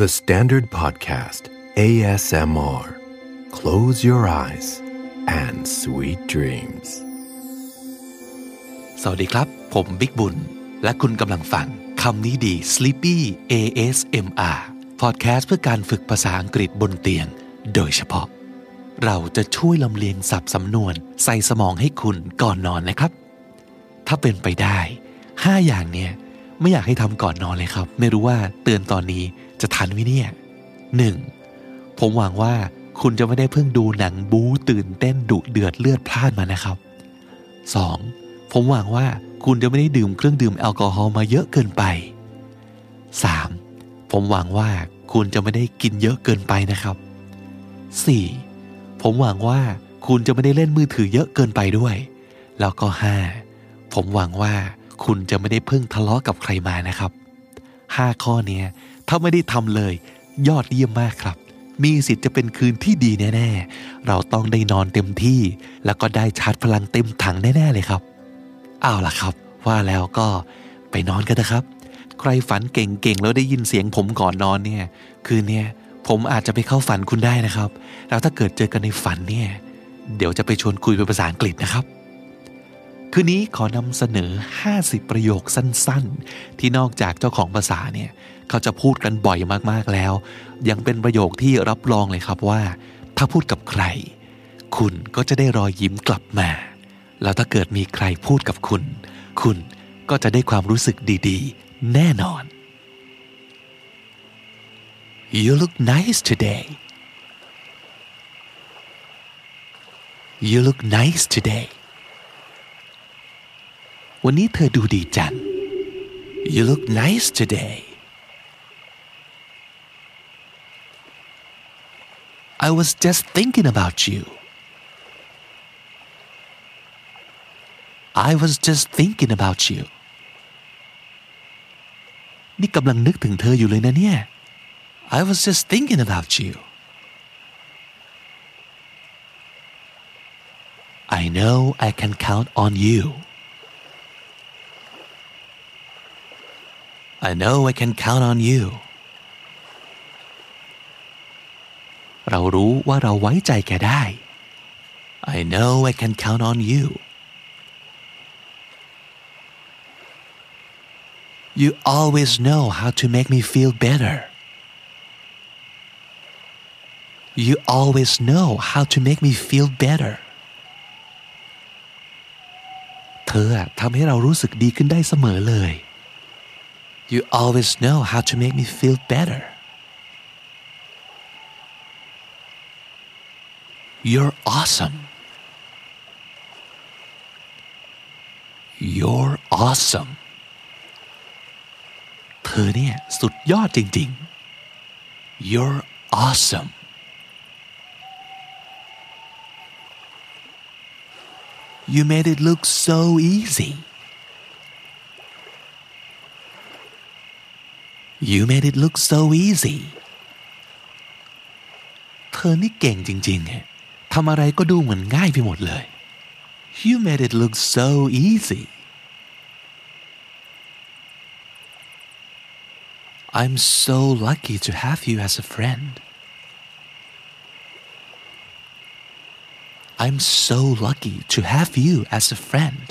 The Standard Podcast ASMR Close your eyes and sweet dreams สวัสดีครับ ผมบิ๊กบุญ และคุณกำลังฟังคำนี้ดี Sleepy ASMR Podcast เพื่อการฝึกภาษาอังกฤษบนเตียง โดยเฉพาะ เราจะช่วยลำเลียงสับสำนวนใส่สมองให้คุณก่อนนอนนะครับ ถ้าเป็นไปได้ 5 อย่างเนี่ยไม่อยากให้ทำก่อนนอนเลยครับ ไม่รู้ว่าเตือนตอนนี้ จะทันไหมเนี่ย 1. ผมหวังว่าคุณจะไม่ได้เพิ่งดูหนังบู๊ตื่นเต้นดุเดือดเลือดพล่านมานะครับ 2. ผมหวังว่าคุณจะไม่ได้ดื่มเครื่องดื่มแอลกอฮอล์มาเยอะเกินไป 3. ผมหวังว่าคุณจะไม่ได้กินเยอะเกินไปนะครับ 4. ผมหวังว่าคุณจะไม่ได้เล่นมือถือเยอะเกินไปด้วย แล้วก็ 5. ผมหวังว่าคุณจะไม่ได้เพิ่งทะเลาะกับใครมานะครับ 5 ข้อเนี้ย ถ้าไม่ได้ทำเลย ยอดเยี่ยมมากครับ มีสิทธิ์จะเป็นคืนที่ดีแน่ ๆ เราต้องได้นอนเต็มที่ แล้วก็ได้ชาร์จพลังเต็มถังแน่ ๆ เลยครับเอาล่ะครับ ว่าแล้วก็ไปนอนกันนะครับ ใครฝันเก่งๆแล้วได้ยินเสียงผมก่อนนอนเนี่ยคืนเนี้ยผมอาจจะไปเข้าฝันคุณได้นะครับ แล้วถ้าเกิดเจอกันในฝันเนี่ยเดี๋ยวจะไปชวนคุยเป็นภาษาอังกฤษนะครับ คืนนี้ขอนำเสนอ 50 ประโยคสั้นๆ ที่นอกจากเจ้าของภาษาเนี่ย เขาจะพูดกันบ่อยมากๆแล้ว ยังเป็นประโยคที่รับรองเลยครับว่า ถ้าพูดกับใคร คุณก็จะได้รอยยิ้มกลับมา แล้วถ้าเกิดมีใครพูดกับคุณ คุณก็จะได้ความรู้สึกดีๆ แน่นอน You look nice today You look nice today วันนี้เธอดูดีจัง You look nice today I was just thinking about you I was just thinking about you นี่กำลังนึกถึงเธออยู่เลยนะเนี่ย I was just thinking about you I know I can count on you I know I can count on you เรารู้ว่าเราไว้ใจแกได้ I know I can count on you You always know how to make me feel better You always know how to make me feel better เธอทำให้เรารู้สึกดีขึ้นได้เสมอเลย You always know how to make me feel better. You're awesome. You're awesome. เธอเนี่ยสุดยอดจริงๆ You're awesome. You made it look so easy. You made it look so easy เธอนี่เก่งจริงๆ ทำอะไรก็ดูเหมือนง่ายไปหมดเลย You made it look so easy I'm so lucky to have you as a friend I'm so lucky to have you as a friend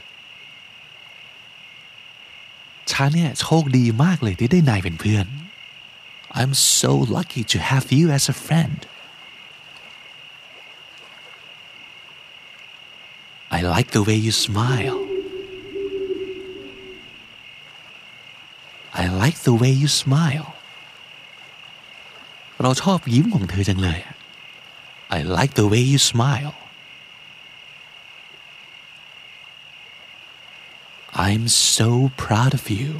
ฉันเนี่ยโชคดีมากเลยที่ได้นายเป็นเพื่อน I'm so lucky to have you as a friend I like the way you smile I like the way you smile เราชอบยิ้มของเธอจังเลย I like the way you smile I'm so proud of you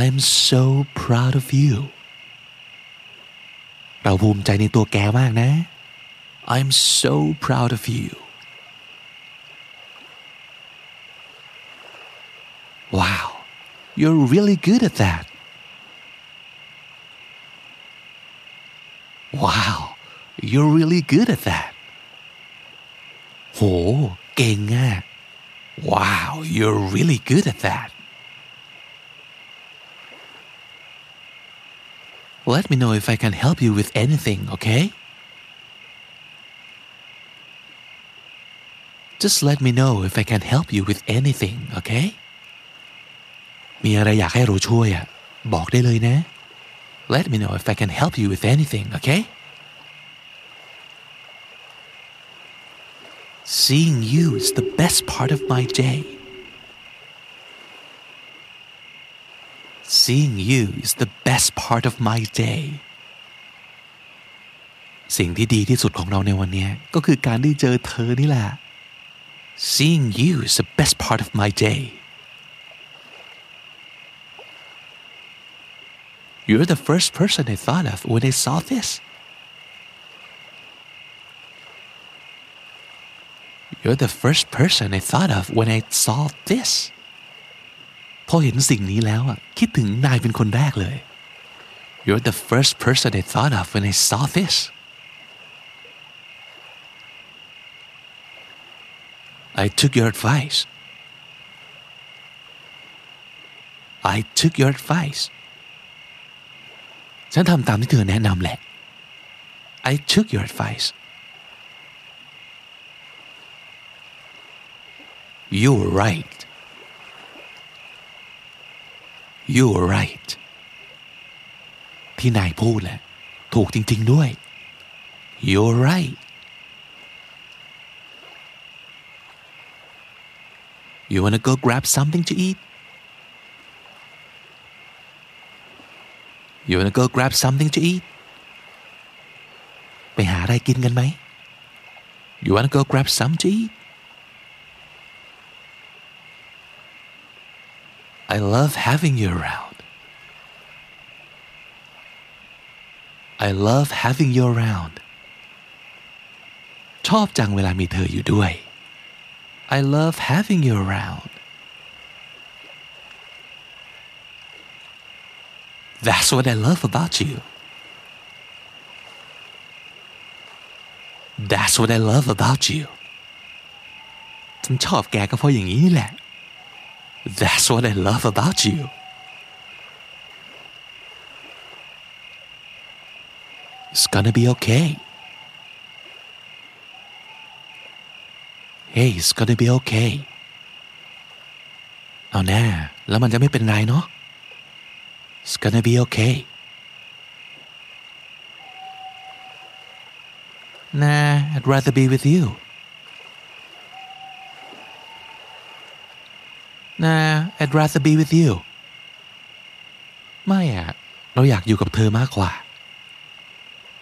I'm so proud of you เราภูมิใจในตัวแกมากนะ I'm so proud of you Wow you're really good at that Wow you're really good at that โห เก่งอ่ะ Wow you're really good at that Let me know if I can help you with anything okay Just let me know if I can help you with anything okay มีอะไรอยากให้เราช่วยอะบอกได้เลยนะ Let me know if I can help you with anything okay Seeing you is the best part of my day Seeing you is the best part of my day สิ่งที่ดีที่สุดของเราในวันนี้ก็คือการได้เจอเธอนี่แหละ Seeing you is the best part of my day You're the first person I thought of when I saw this You're the first person I thought of when I saw this พอเห็นสิ่งนี้แล้วอ่ะคิดถึงนายเป็นคนแรกเลย You're the first person I thought of when I saw this I took your advice I took your advice ฉันทำตามที่เธอแนะนำแหละ I took your advice You were right You were right ที่นายพูดแหละถูกจริงๆด้วย You're right You wanna go grab something to eat You wanna go grab something to eat ไปหาอะไรกินกันไหม You wanna go grab some to eat I love having you around I love having you around ชอบจังเวลามีเธออยู่ด้วย I love having you around That's what I love about you That's what I love about you ฉันชอบแกก็เพราะอย่างนี้แหละ That's what I love about you It's gonna be okay Hey it's gonna be okay เอาแน่ แล้วมันจะไม่เป็นไรเนาะ It's gonna be okay Nah I'd rather be with you Nah I'd rather be with you ไม่อะเราอยากอยู่กับเธอมากกว่า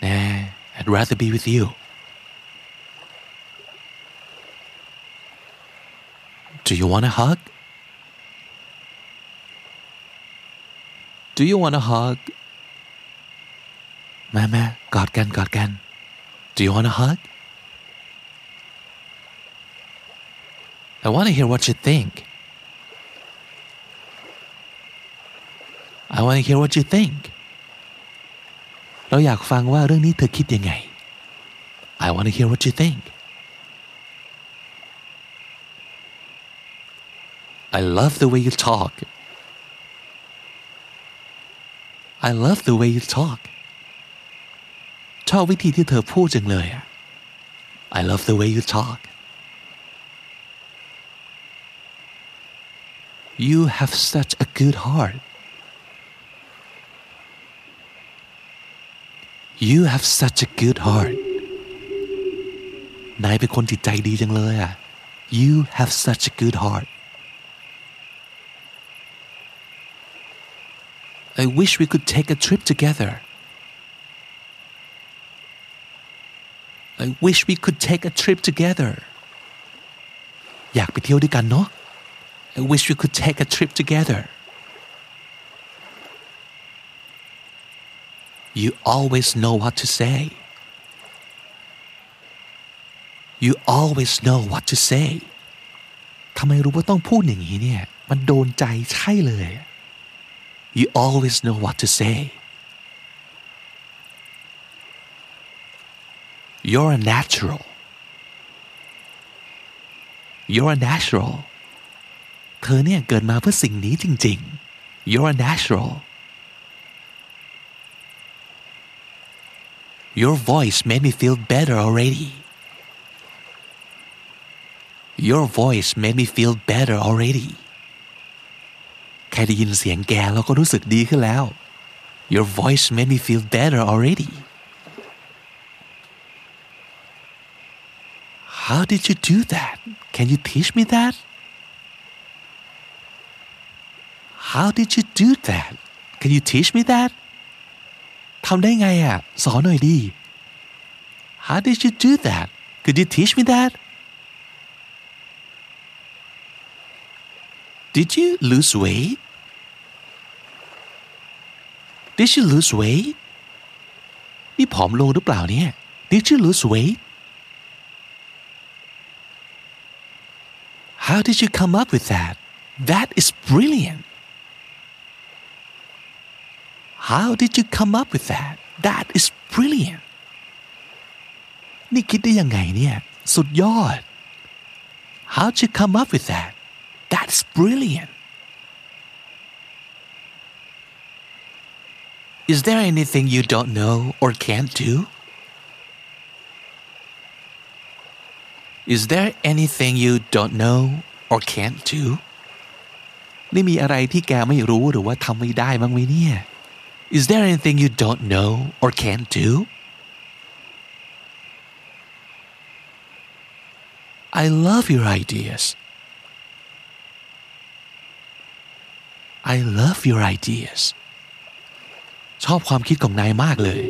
Nah I'd rather be with you Do you want a hug? Do you want a hug? มามากอดกันกอดกัน Do you want a hug? I want to hear what you think. I want to hear what you think. เราอยากฟังว่าเรื่องนี้เธอคิดยังไง I want to hear what you think. I love the way you talk. I love the way you talk. ชอบวิธีที่เธอพูดจังเลยอะ I love the way you talk. You have such a good heart. You have such a good heart. นายเป็นคนจิตใจดีจังเลยอะ You have such a good heart. I wish we could take a trip together. I wish we could take a trip together. อยากไปเที่ยวด้วยกันเนาะ I wish we could take a trip together. You always know what to say. You always know what to say. ทำไมรู้ว่าต้องพูดอย่างนี้เนี่ย มันโดนใจใช่เลย You always know what to say. You're a natural. You're a natural. เธอเนี่ยเกิดมาเพื่อสิ่งนี้จริงๆ You're a natural. Your voice made me feel better already Your voice made me feel better already แค่ได้ยินเสียงแกเราก็รู้สึกดีขึ้นแล้ว Your voice made me feel better already How did you do that? Can you teach me that? How did you do that? Can you teach me that? ทำได้ไงอะ สอนหน่อยดิ How did you do that? Could you teach me that? Did you lose weight? Did you lose weight? นี่ผอมลงหรือเปล่าเนี่ย Did you lose weight? How did you come up with that? That is brilliant. How did you come up with that? That is brilliant. นี่คิดได้ยังไงเนี่ย สุดยอด How did you come up with that? That's brilliant. Is there anything you don't know or can't do? Is there anything you don't know or can't do? นี่มีอะไรที่แกไม่รู้หรือว่าทำไม่ได้บ้างไหมเนี่ย Is there anything you don't know or can't do? I love your ideas. I love your ideas. ชอบความคิดของนายมากเลย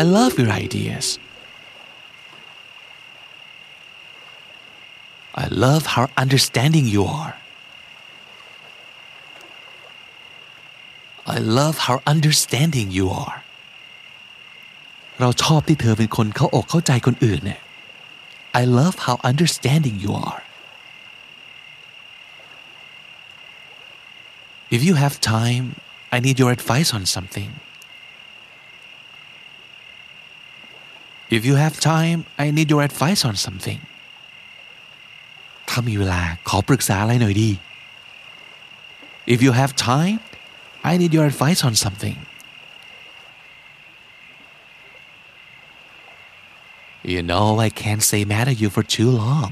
I love your ideas. I love how understanding you are. I love how understanding you are. เราชอบที่เธอเป็นคนเข้าอกเข้าใจคนอื่นเนี่ย I love how understanding you are. If you have time, I need your advice on something. If you have time, I need your advice on something. ถ้ามีเวลาขอปรึกษาอะไรหน่อยดี If you have time, I need your advice on something. You know I can't stay mad at you for too long.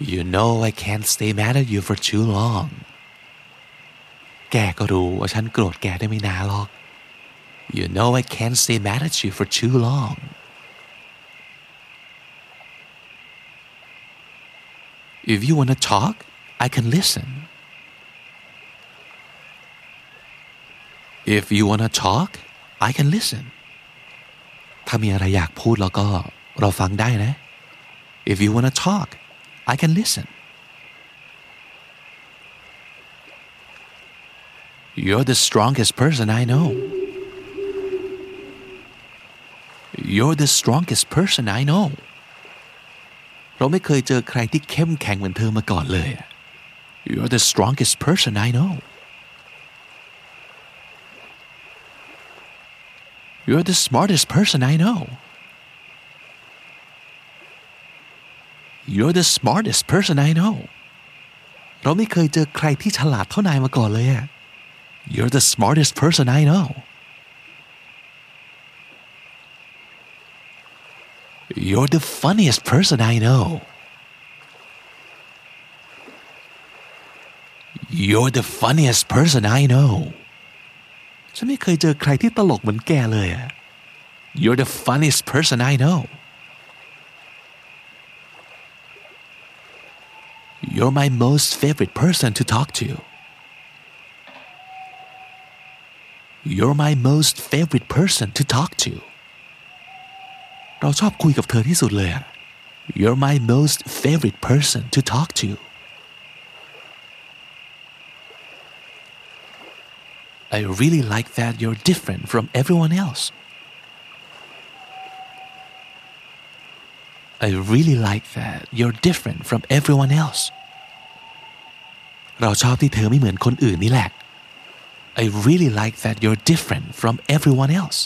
You know I can't stay mad at you for too long. แกก็รู้ว่าฉันโกรธแกได้ไม่นานหรอก You know I can't stay mad at you for too long. If you want to talk, I can listen. If you want to talk, I can listen. ถ้ามีอะไรอยากพูดแล้วก็เราฟังได้นะ If you want to talk, I can listen. You're the strongest person I know. You're the strongest person I know. เราไม่เคยเจอใครที่เข้มแข็งเหมือนเธอมาก่อนเลย You're the strongest person I know. You're the smartest person I know. You're the smartest person I know. เราไม่เคยเจอใครที่ฉลาดเท่านายมาก่อนเลยอะ You're the smartest person I know. You're the funniest person I know. You're the funniest person I know. ฉันไม่เคยเจอใครที่ตลกเหมือนแกเลยอะ You're the funniest person I know. You're my most favorite person to talk to. You're my most favorite person to talk to. เราชอบคุยกับเธอที่สุดเลยอะ You're my most favorite person to talk to. I really like that you're different from everyone else. I really like that you're different from everyone else. เราชอบที่เธอไม่เหมือนคนอื่นนี่แหละ I really like that you're different from everyone else.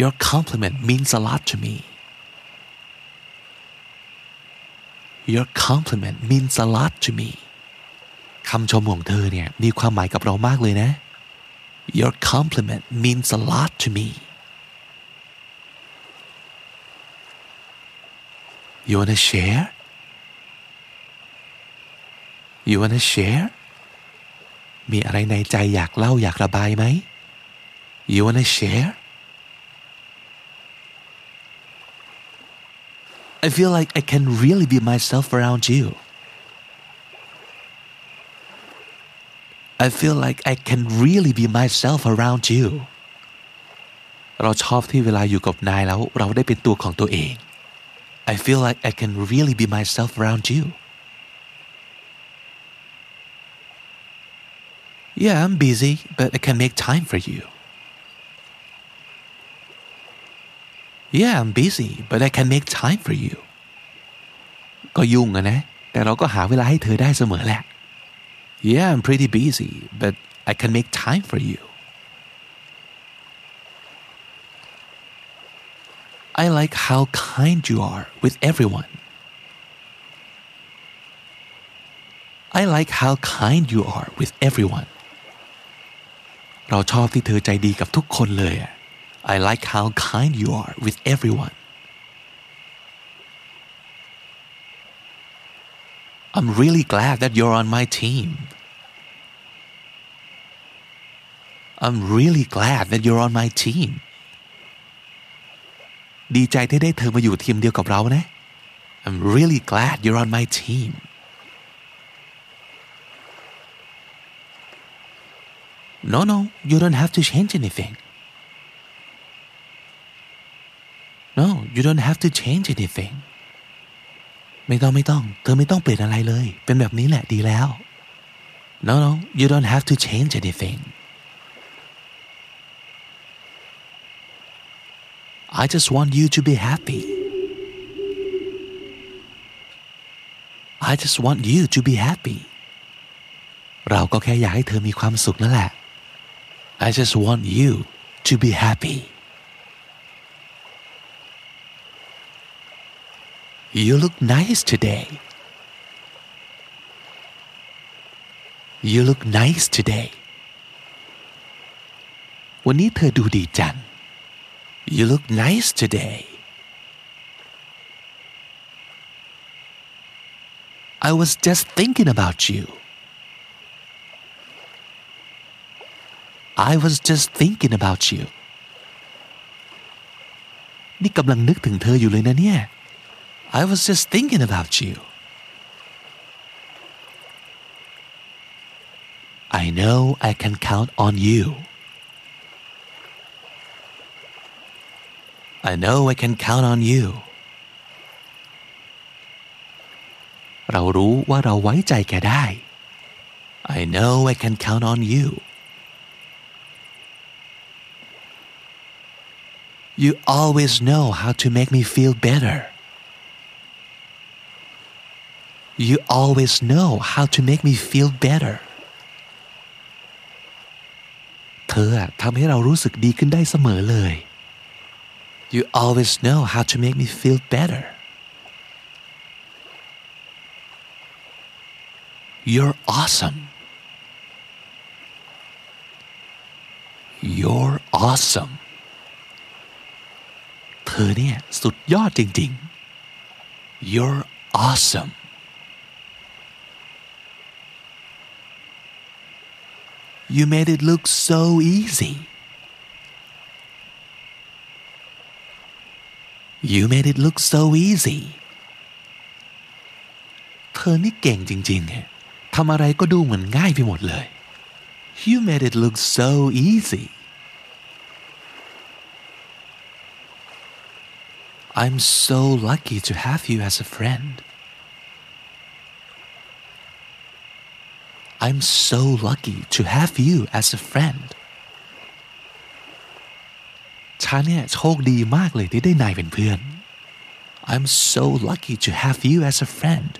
Your compliment means a lot to me. Your compliment means a lot to me. คำชมของเธอเนี่ยมีความหมายกับเรามากเลยนะ Your compliment means a lot to me You wanna share You wanna share มีอะไรในใจอยากเล่าอยากระบายไหม You wanna share I feel like I can really be myself around you I feel like I can really be myself around you เราชอบที่เวลาอยู่กับนายแล้วเราได้เป็นตัวของตัวเอง I feel like I can really be myself around you Yeah I'm busy but I can make time for you Yeah I'm busy but I can make time for you ก็ยุ่งอะนะ แต่เราก็หาเวลาให้เธอได้เสมอแหละ Yeah, I'm pretty busy, but I can make time for you. I like how kind you are with everyone. I like how kind you are with everyone. เราชอบที่เธอใจดีกับทุกคนเลย I like how kind you are with everyone. I'm really glad that you're on my team. I'm really glad that you're on my team ดีใจที่ได้เธอมาอยู่ทีมเดียวกับเรานะ I'm really glad you're on my team No no you don't have to change anything No you don't have to change anything ไม่ต้องไม่ต้อง เธอไม่ต้องเปลี่ยนอะไรเลย เป็นแบบนี้แหละดีแล้ว No no you don't have to change anything I just want you to be happy I just want you to be happy เราก็แค่อยากให้เธอมีความสุขนั่นแหละ I just want you to be happy You look nice today. You look nice today. วันนี้เธอดูดีจัง You look nice today. I was just thinking about you. I was just thinking about you. นี่กำลังนึกถึงเธออยู่เลยนะเนี่ย I was just thinking about you. I know I can count on you. I know I can count on you. เรารู้ว่าเราไว้ใจแกได้ I know I can count on you. You always know how to make me feel better. You always know how to make me feel better เธอทำให้เรารู้สึกดีขึ้นได้เสมอเลย You always know how to make me feel better You're awesome You're awesome เธอเนี่ยสุดยอดจริงๆ You're awesome You made it look so easy. You made it look so easy. เธอนี่เก่งจริงๆทำอะไรก็ดูเหมือนง่ายไปหมดเลย You made it look so easy. I'm so lucky to have you as a friend. I'm so lucky to have you as a friend ฉันเนี่ยโชคดีมากเลยที่ได้นายเป็นเพื่อน I'm so lucky to have you as a friend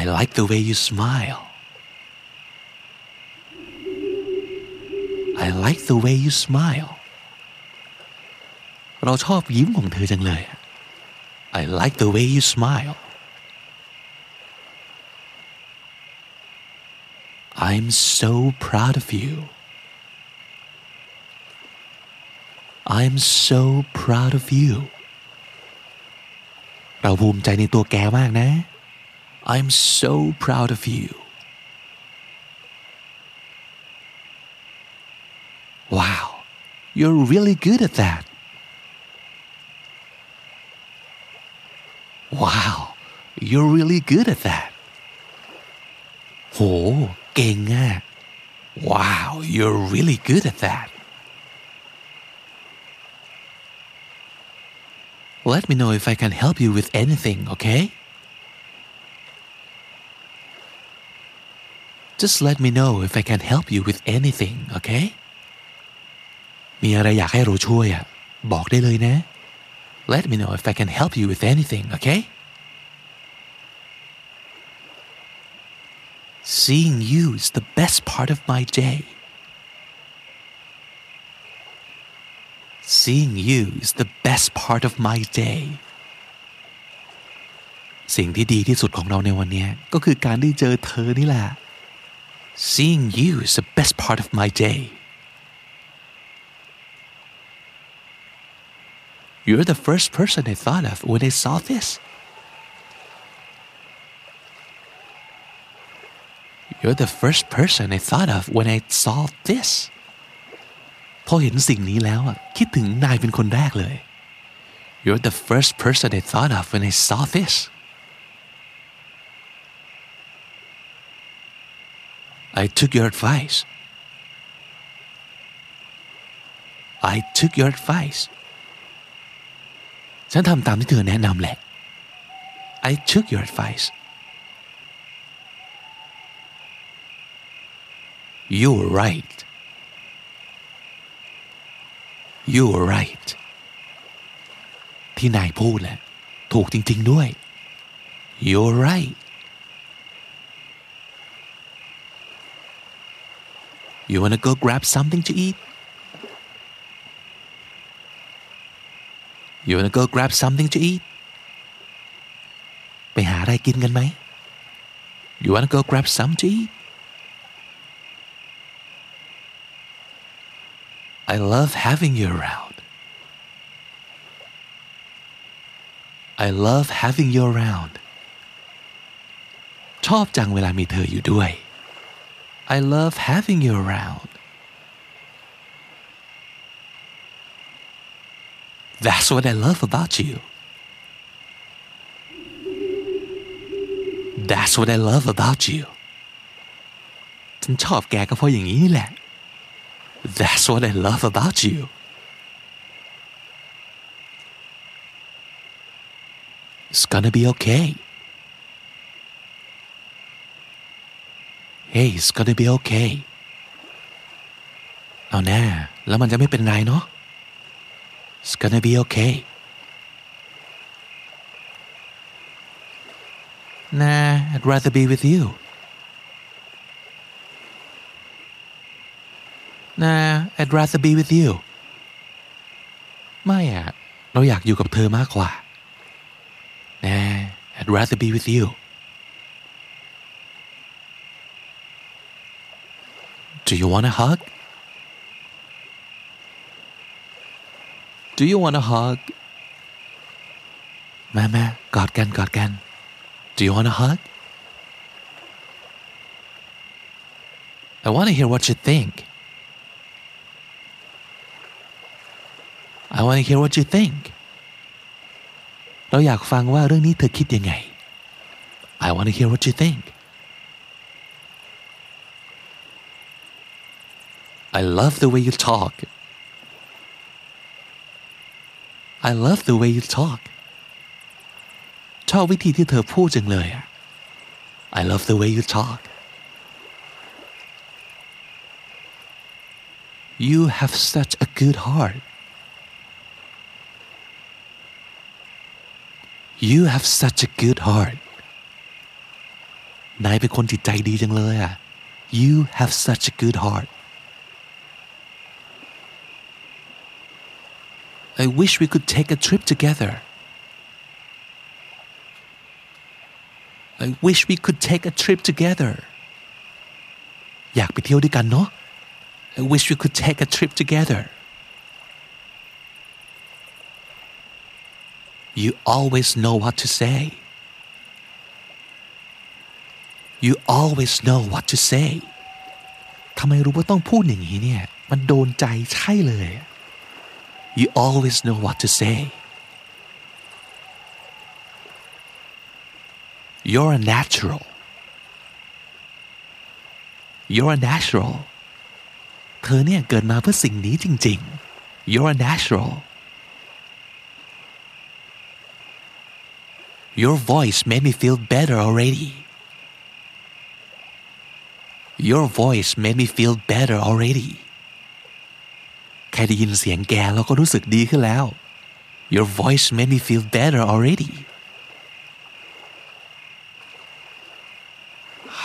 I like the way you smile I like the way you smile เราชอบยิ้มของเธอจังเลย I like the way you smile I'm so proud of you I'm so proud of you เราภูมิใจในตัวแกมากนะ I'm so proud of you Wow you're really good at that Wow you're really good at that โห เก่งอะ Wow you're really good at that Let me know if I can help you with anything, okay? Just let me know if I can help you with anything, okay? มีอะไรอยากให้เราช่วยอ่ะบอกได้เลยนะ Let me know if I can help you with anything, okay? Seeing you is the best part of my day. Seeing you is the best part of my day สิ่งที่ดีที่สุดของเราในวันนี้ก็คือการได้เจอเธอนี่แหละ Seeing you is the best part of my day You're the first person I thought of when I saw this You're the first person I thought of when I saw this พอเห็นสิ่งนี้แล้วคิดถึงนายเป็นคนแรกเลย You're the first person I thought of when I saw this I took your advice I took your advice ฉันทำตามที่เธอแนะนำแหละ I took your advice You were right you were right ที่นายพูดแหละถูกจริงๆด้วย you're right you wanna go grab something to eat you wanna go grab something to eat ไปหาอะไรกินกันไหม you wanna go grab some to eat I love having you around. I love having you around. ชอบจังเวลามีเธออยู่ด้วย I love having you around. That's what I love about you. That's what I love about you. ฉันชอบแกก็เพราะอย่างนี้นี่แหละ That's what I love about you. It's gonna be okay. Hey, it's gonna be okay. เอาแน่แล้วมันจะไม่เป็นไรเนาะ It's gonna be okay. Nah, I'd rather be with you. Nah I'd rather be with you ไม่อะเราอยากอยู่กับเธอมากกว่า Nah I'd rather be with you Do you want a hug? Do you want a hug? มามากอดกันกอดกัน Do you want a hug? I want to hear what you think I want to hear what you think เราอยากฟังว่าเรื่องนี้เธอคิดยังไง I want to hear what you think I love the way you talk I love the way you talk ชอบวิธีที่เธอพูดจังเลยอะ I love the way you talk You have such a good heart You have such a good heart นายเป็นคนจิตใจดีจังเลยอ่ะ You have such a good heart I wish we could take a trip together I wish we could take a trip together อยากไปเที่ยวด้วยกันเนาะ I wish we could take a trip together You always know what to say You always know what to say ทำไมรู้ว่าต้องพูดอย่างนี้เนี่ย มันโดนใจใช่เลย You always know what to say You're a natural You're a natural เธอเนี่ยเกิดมาเพื่อสิ่งนี้จริงๆ You're a natural Your voice made me feel better already Your voice made me feel better already แค่ได้ยินเสียงแกเราก็รู้สึกดีขึ้นแล้ว Your voice made me feel better already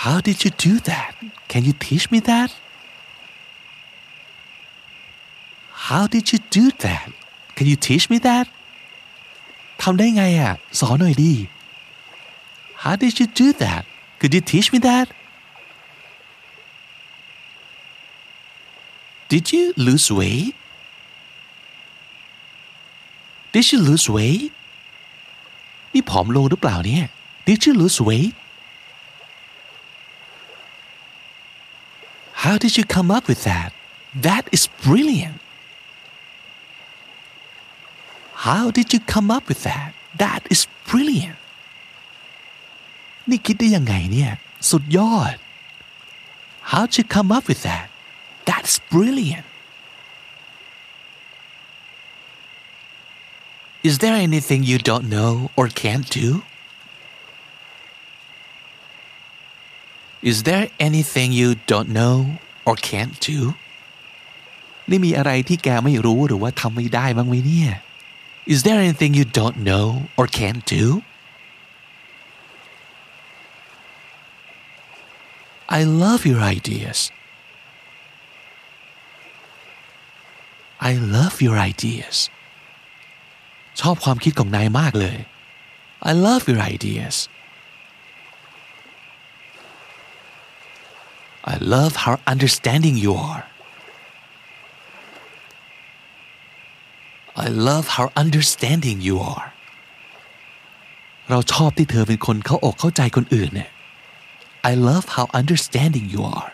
How did you do that? Can you teach me that? How did you do that? Can you teach me that? ทำได้ไงอ่ะ สอนหน่อยดี How did you do that? Could you teach me that? Did you lose weight? Did you lose weight? นี่ผอมลงหรือเปล่าเนี่ย Did you lose weight? How did you come up with that? That is brilliant. How did you come up with that? That is brilliant. นี่คิดได้ยังไงเนี่ย สุดยอด How did you come up with that? That's brilliant. Is there anything you don't know or can't do? Is there anything you don't know or can't do? นี่มีอะไรที่แกไม่รู้หรือว่าทำไม่ได้บ้างไหมเนี่ย Is there anything you don't know or can't do? I love your ideas. I love your ideas. ชอบความคิดของนายมากเลย I love your ideas. I love how understanding you are. I love how understanding you are. เราชอบที่เธอเป็นคนเข้าอกเข้าใจคนอื่นเนี่ย I love how understanding you are.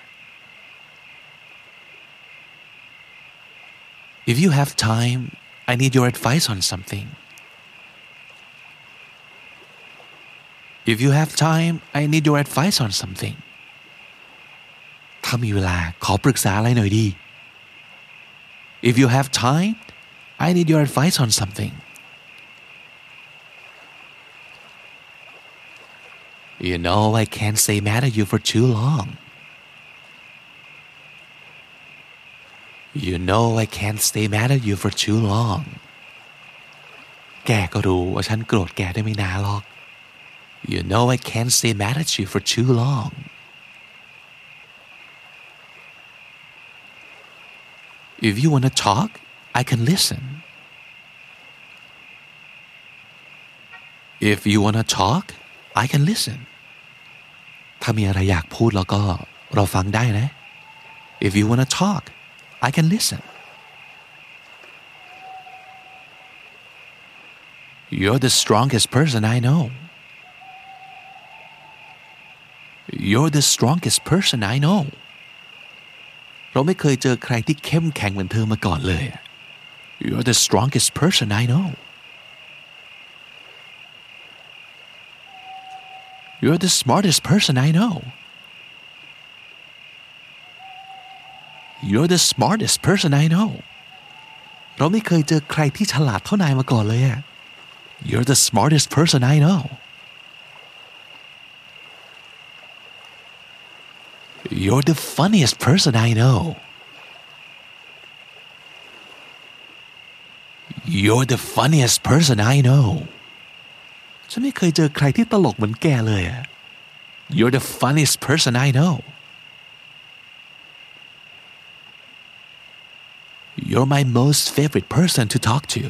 If you have time, I need your advice on something. If you have time, I need your advice on something. ถ้ามีเวลาขอปรึกษาอะไรหน่อยดี If you have time, I need your advice on something. You know I can't stay mad at you for too long. You know I can't stay mad at you for too long. แกก็รู้ว่าฉันโกรธแกได้ไม่นานหรอก You know I can't stay mad at you for too long. If you want to talk, I can listen. If you want to talk, I can listen. ถ้ามีอะไรอยากพูดแล้วก็เราฟังได้นะ If you want to talk, I can listen. You're the strongest person I know. You're the strongest person I know. เราไม่เคยเจอใครที่เข้มแข็งเหมือนเธอมาก่อนเลย You're the strongest person I know. You're the smartest person I know. You're the smartest person I know. เราไม่เคยเจอใครที่ฉลาดเท่านายมาก่อนเลยอะ You're the smartest person I know. You're the funniest person I know. You're the funniest person I know. ฉันไม่เคยเจอใครที่ตลกเหมือนแกเลยอะ You're the funniest person I know. You're my most favorite person to talk to.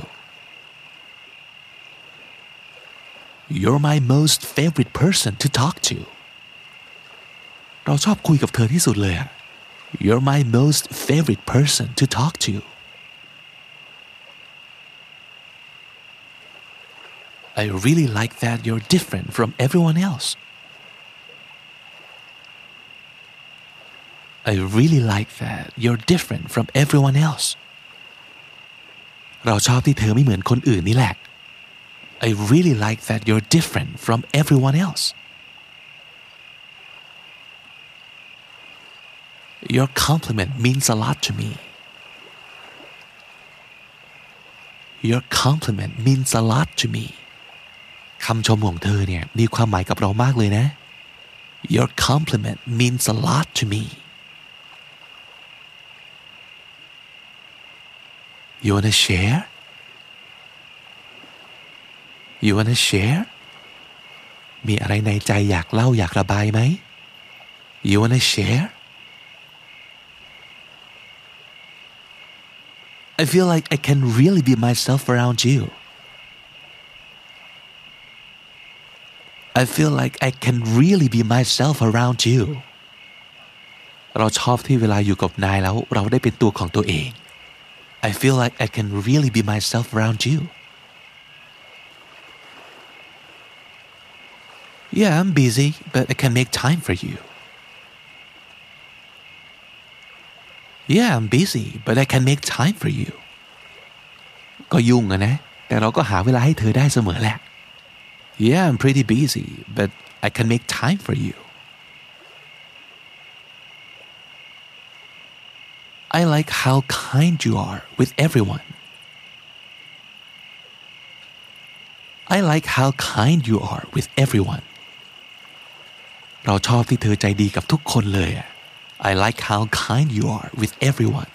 You're my most favorite person to talk to. เราชอบคุยกับเธอที่สุดเลยอะ You're my most favorite person to talk to I really like that you're different from everyone else I really like that you're different from everyone else เราชอบที่เธอไม่เหมือนคนอื่นนี่แหละ I really like that you're different from everyone else Your compliment means a lot to me Your compliment means a lot to me คำชมของเธอเนี่ยมีความหมายกับเรามากเลยนะ Your compliment means a lot to me You wanna share? You wanna share? มีอะไรในใจอยากเล่าอยากระบายไหม You wanna share? I feel like I can really be myself around you. I feel like I can really be myself around you. เราชอบที่เวลาอยู่กับนายแล้วเราได้เป็นตัวของตัวเอง I feel like I can really be myself around you. Yeah, I'm busy, but I can make time for you. Yeah, I'm busy, but I can make time for you. ก็ยุ่งอะนะ แต่เราก็หาเวลาให้เธอได้เสมอแหละ Yeah, I'm pretty busy, but I can make time for you. I like how kind you are with everyone. I like how kind you are with everyone. เราชอบที่เธอใจดีกับทุกคนเลย I like how kind you are with everyone.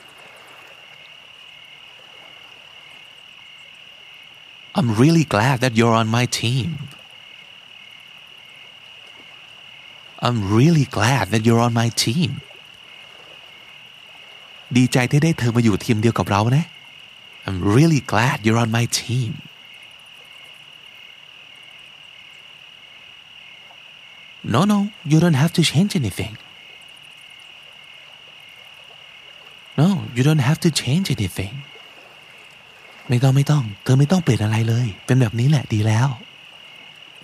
I'm really glad that you're on my team. I'm really glad that you're on my team. ดีใจที่ได้เธอมาอยู่ทีมเดียวกับเรานะ I'm really glad you're on my team No no you don't have to change anything No you don't have to change anything ไม่ต้องไม่ต้อง เธอไม่ต้องเปลี่ยนอะไรเลย เป็นแบบนี้แหละดีแล้ว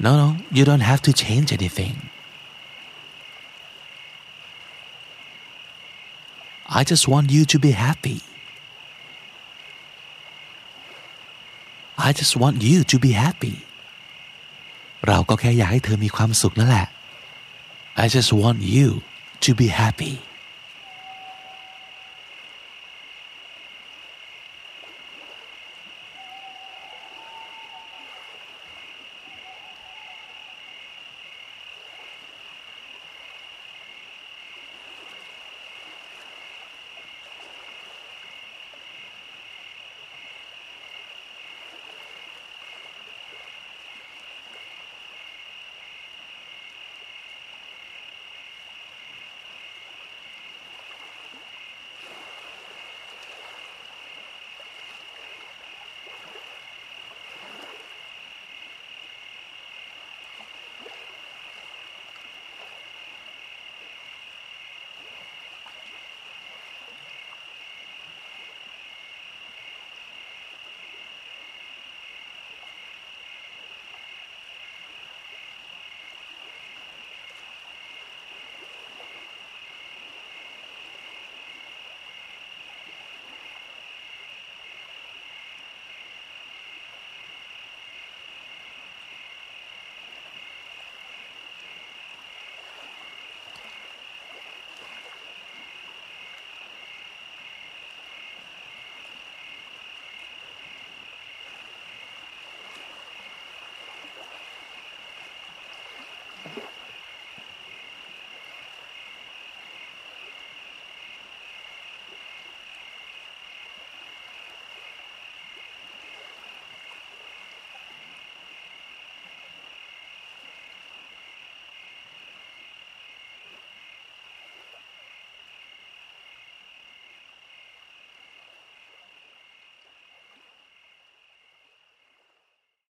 No no you don't have to change anything I just want you to be happy. I just want you to be happy. เราก็แค่อยากให้เธอมีความสุขนั่นแหละ I just want you to be happy.